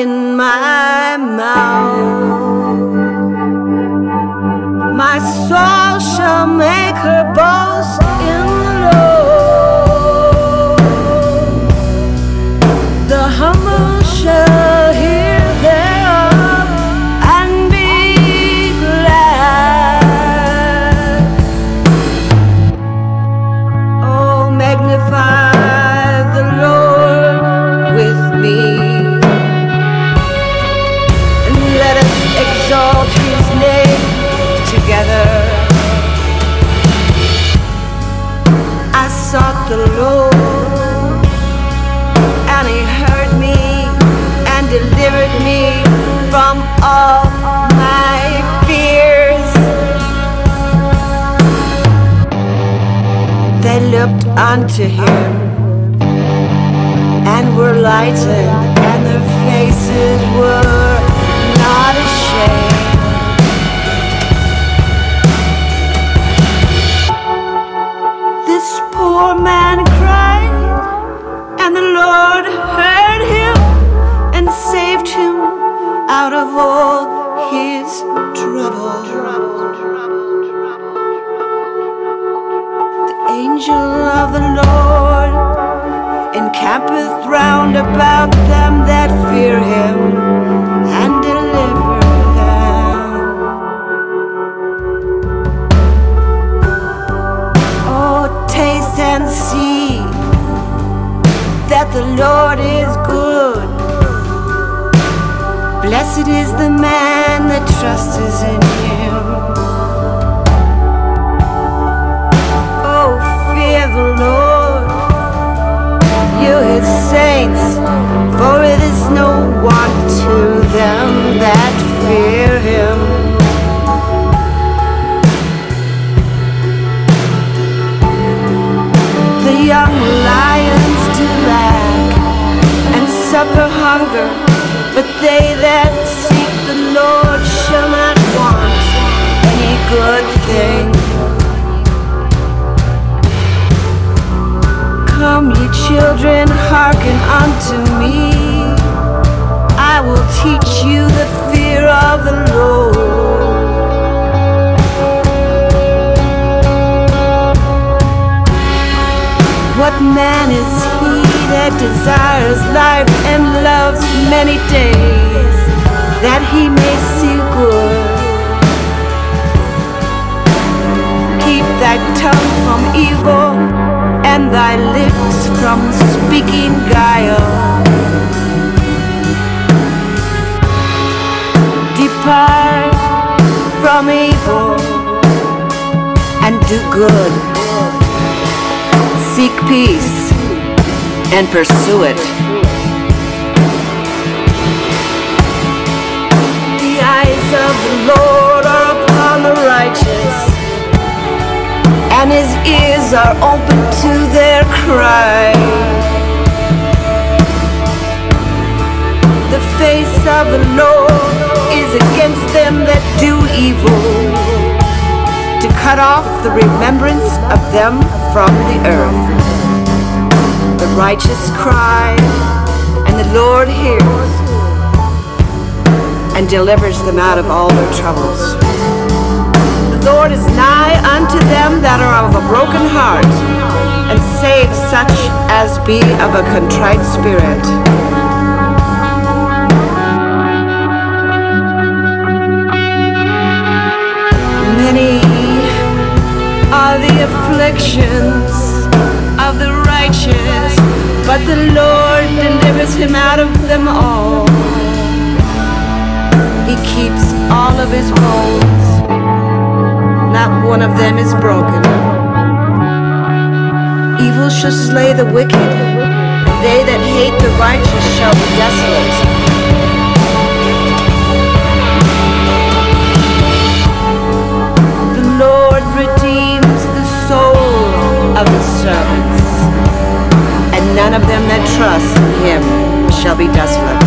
in my mouth. My soul shall make her exalt his name together. I sought the Lord, and he heard me and delivered me from all my fears. They looked unto him and were lightened, and their faces were. Out of all his trouble. The angel of the Lord encampeth round about them that fear him Blessed is the man that trusts in him. But they that seek the Lord shall not want any good thing. Come, ye children, hearken unto me. I will teach you the fear of the Lord. What man is desires life and loves many days, that he may see good? Keep thy tongue from evil and thy lips from speaking guile. Depart from evil and do good. Seek peace and pursue it. The eyes of the Lord are upon the righteous, and his ears are open to their cry. The face of the Lord is against them that do evil to cut off the remembrance of them from the earth. The righteous cry, and the Lord hears and delivers them out of all their troubles. The Lord is nigh unto them that are of a broken heart, and saves such as be of a contrite spirit. Many but the Lord delivers him out of them all. He keeps all of his bones, not one of them is broken. Evil shall slay the wicked, they that hate the righteous shall be desolate. none of them that trust in him shall be desolate.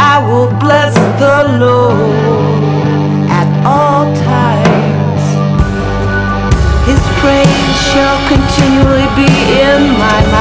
I will bless the Lord at all times. His praise shall continually be in my